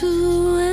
To.